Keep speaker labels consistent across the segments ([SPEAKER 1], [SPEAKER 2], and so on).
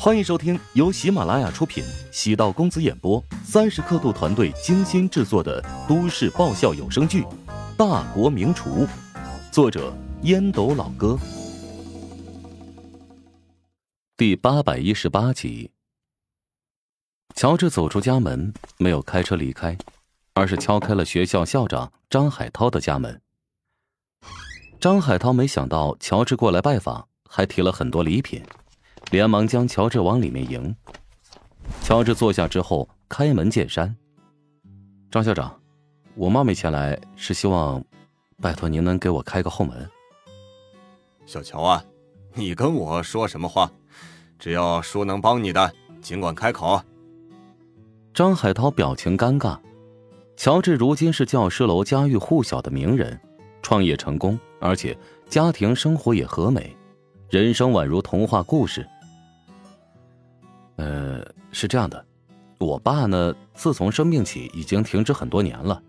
[SPEAKER 1] 欢迎收听由喜马拉雅出品、喜道公子演播、三十刻度团队精心制作的都市爆笑有声剧《大国名厨》，作者烟斗老哥，第八百一十八集。乔治走出家门，没有开车离开，而是敲开了学校校长张海涛的家门。张海涛没想到乔治过来拜访，还提了很多礼品。连忙将乔治往里面迎。乔治坐下之后，开门见山：“张校长，我冒昧前来是希望，拜托您能给我开个后门。”
[SPEAKER 2] 小乔啊，你跟我说什么话？只要叔能帮你的，尽管开口。
[SPEAKER 1] 张海涛表情尴尬。乔治如今是教师楼家喻户晓的名人，创业成功，而且家庭生活也和美，人生宛如童话故事。呃，是这样的，我爸呢，自从生病起已经停职很多年了，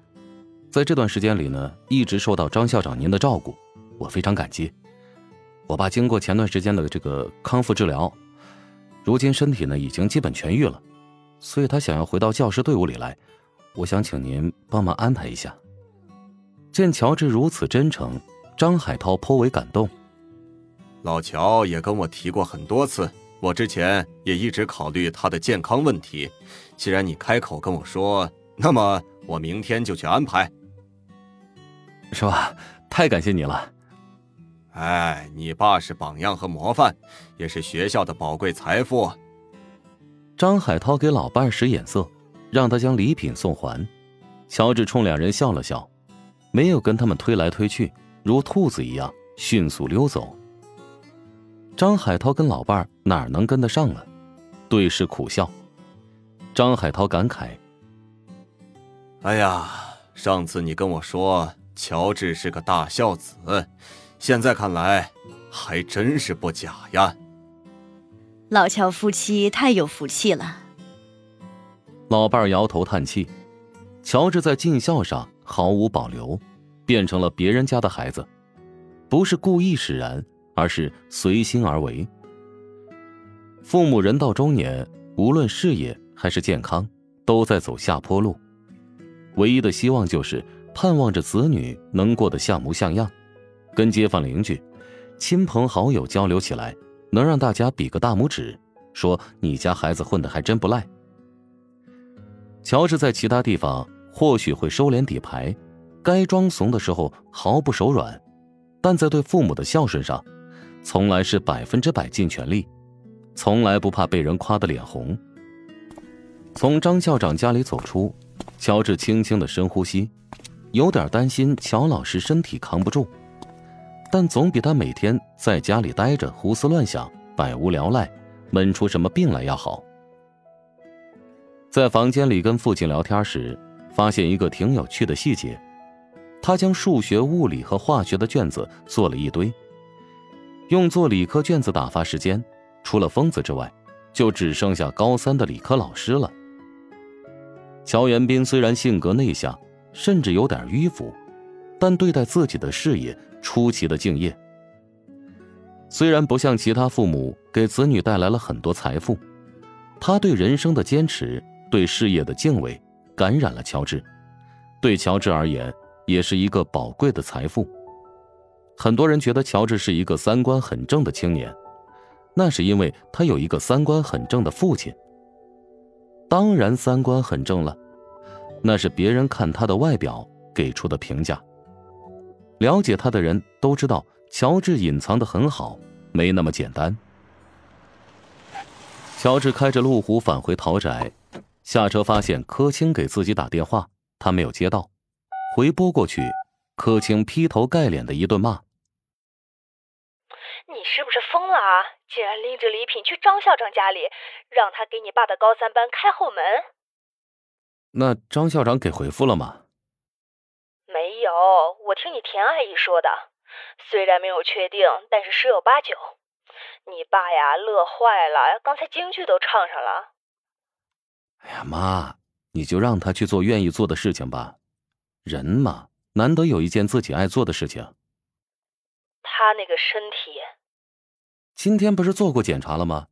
[SPEAKER 1] 在这段时间里呢，一直受到张校长您的照顾，我非常感激。我爸经过前段时间的这个康复治疗，如今身体呢已经基本痊愈了，所以他想要回到教师队伍里来，我想请您帮忙安排一下。见乔治如此真诚，张海涛颇为感动。
[SPEAKER 2] 老乔也跟我提过很多次。我之前也一直考虑他的健康问题，既然你开口跟我说，那么我明天就去安排，
[SPEAKER 1] 是吧？太感谢你了。
[SPEAKER 2] 哎，你爸是榜样和模范，也是学校的宝贵财富。
[SPEAKER 1] 张海涛给老伴使眼色，让他将礼品送还。乔治冲两人笑了笑，没有跟他们推来推去，如兔子一样迅速溜走。张海涛跟老伴儿哪能跟得上啊？对视苦笑。张海涛感慨：“
[SPEAKER 2] 哎呀，上次你跟我说乔治是个大孝子，现在看来还真是不假呀。”
[SPEAKER 3] 老乔夫妻太有福气了。
[SPEAKER 1] 老伴儿摇头叹气。乔治在尽孝上毫无保留，变成了别人家的孩子，不是故意使然。而是随心而为。父母人到中年，无论事业还是健康，都在走下坡路。唯一的希望就是盼望着子女能过得像模像样，跟街坊邻居、亲朋好友交流起来，能让大家比个大拇指，说你家孩子混得还真不赖。乔治在其他地方或许会收敛底牌，该装怂的时候毫不手软，但在对父母的孝顺上。从来是百分之百尽全力，从来不怕被人夸得脸红。从张校长家里走出，乔治轻轻的深呼吸，有点担心乔老师身体扛不住，但总比他每天在家里待着胡思乱想、百无聊赖、闷出什么病来要好。在房间里跟父亲聊天时，发现一个挺有趣的细节：他将数学、物理和化学的卷子做了一堆。用做理科卷子打发时间，除了疯子之外，就只剩下高三的理科老师了。乔元斌虽然性格内向，甚至有点迂腐，但对待自己的事业出奇的敬业。虽然不像其他父母给子女带来了很多财富，他对人生的坚持、对事业的敬畏，感染了乔治，对乔治而言，也是一个宝贵的财富。很多人觉得乔治是一个三观很正的青年，那是因为他有一个三观很正的父亲。当然，三观很正了，那是别人看他的外表给出的评价。了解他的人都知道，乔治隐藏的很好，没那么简单。乔治开着路虎返回陶宅，下车发现柯青给自己打电话，他没有接到，回拨过去，柯青劈头盖脸的一顿骂。
[SPEAKER 4] 你是不是疯了啊？竟然拎着礼品去张校长家里，让他给你爸的高三班开后门。
[SPEAKER 1] 那张校长给回复了吗？
[SPEAKER 4] 没有，我听你田阿姨说的。虽然没有确定，但是十有八九。你爸呀，乐坏了，刚才京剧都唱上了。
[SPEAKER 1] 哎呀妈，你就让他去做愿意做的事情吧。人嘛，难得有一件自己爱做的事情。
[SPEAKER 4] 他那个身体。
[SPEAKER 1] 今天不是做过检查了吗？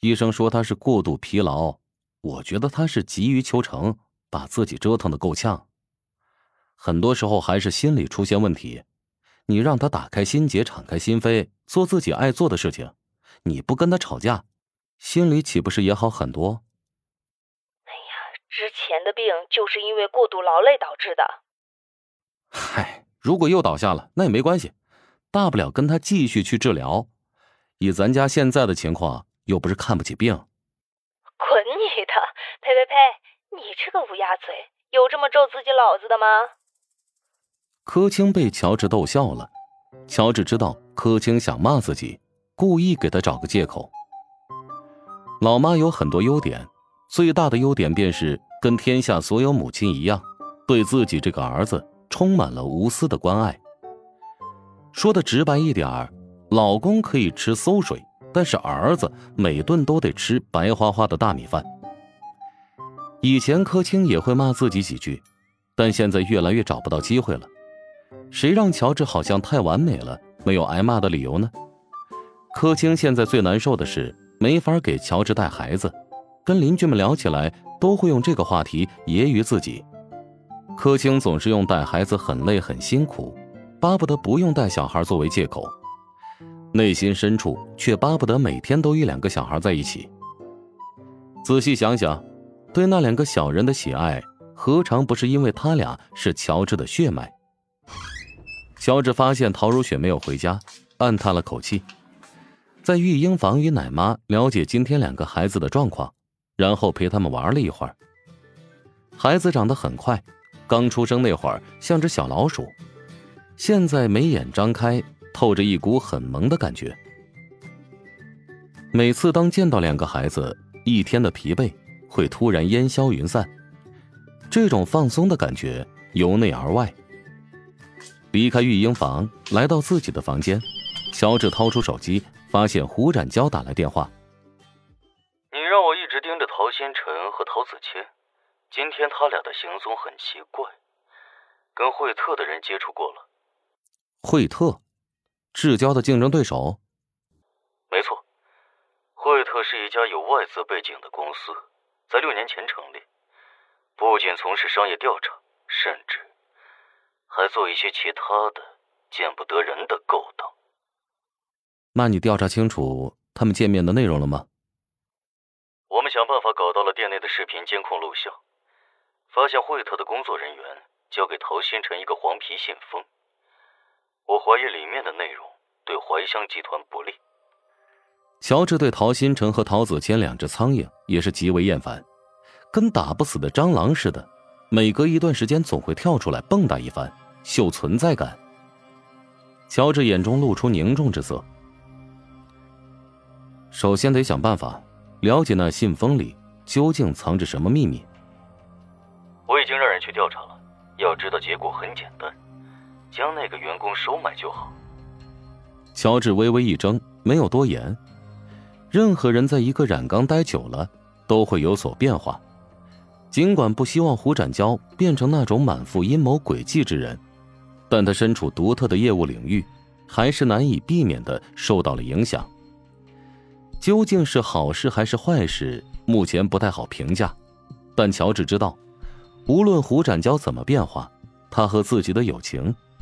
[SPEAKER 1] 医生说他是过度疲劳，我觉得他是急于求成，把自己折腾的够呛。很多时候还是心理出现问题。你让他打开心结，敞开心扉，做自己爱做的事情。你不跟他吵架，心里岂不是也好很多？
[SPEAKER 4] 哎呀，之前的病就是因为过度劳累导致的。
[SPEAKER 1] 嗨，如果又倒下了，那也没关系，大不了跟他继续去治疗。以咱家现在的情况，又不是看不起病。
[SPEAKER 4] 滚你的！呸呸呸！你这个乌鸦嘴，有这么咒自己老子的吗？
[SPEAKER 1] 柯青被乔治逗笑了，乔治知道柯青想骂自己，故意给他找个借口。老妈有很多优点，最大的优点便是跟天下所有母亲一样，对自己这个儿子充满了无私的关爱。说的直白一点儿，老公可以吃馊水，但是儿子每顿都得吃白花花的大米饭。以前柯青也会骂自己几句，但现在越来越找不到机会了。谁让乔治好像太完美了，没有挨骂的理由呢？柯青现在最难受的是没法给乔治带孩子，跟邻居们聊起来都会用这个话题揶揄自己。柯青总是用带孩子很累很辛苦，巴不得不用带小孩作为借口，内心深处却巴不得每天都与两个小孩在一起。仔细想想，对那两个小人的喜爱，何尝不是因为他俩是乔治的血脉？乔治发现陶如雪没有回家，暗叹了口气，在育婴房与奶妈了解今天两个孩子的状况，然后陪他们玩了一会儿。孩子长得很快，刚出生那会儿像只小老鼠，现在眉眼张开，透着一股很萌的感觉。每次当见到两个孩子，一天的疲惫会突然烟消云散，这种放松的感觉由内而外。离开育婴房，来到自己的房间，乔治掏出手机，发现胡展娇打来电话。
[SPEAKER 5] 你让我一直盯着陶星辰和陶子谦，今天他俩的行踪很奇怪，跟惠特的人接触过了。
[SPEAKER 1] 惠特，至交的竞争对手。
[SPEAKER 5] 没错，惠特是一家有外资背景的公司，在六年前成立，不仅从事商业调查，甚至。还做一些其他的见不得人的勾当。
[SPEAKER 1] 那你调查清楚他们见面的内容了吗？
[SPEAKER 5] 我们想办法搞到了店内的视频监控录像，发现惠特的工作人员交给陶新辰一个黄皮信封。我怀疑里面的内容对怀香集团不利。
[SPEAKER 1] 乔治对陶新成和陶子谦两只苍蝇也是极为厌烦，跟打不死的蟑螂似的。每隔一段时间，总会跳出来蹦跶一番，秀存在感。乔治眼中露出凝重之色。首先得想办法了解那信封里究竟藏着什么秘密。
[SPEAKER 5] 我已经让人去调查了，要知道结果很简单，将那个员工收买就好。
[SPEAKER 1] 乔治微微一怔，没有多言。任何人在一个染缸待久了，都会有所变化。尽管不希望胡展娇变成那种满腹阴谋诡计之人，但他身处独特的业务领域，还是难以避免的受到了影响。究竟是好事还是坏事，目前不太好评价。但乔治知道，无论胡展娇怎么变化，他和自己的友情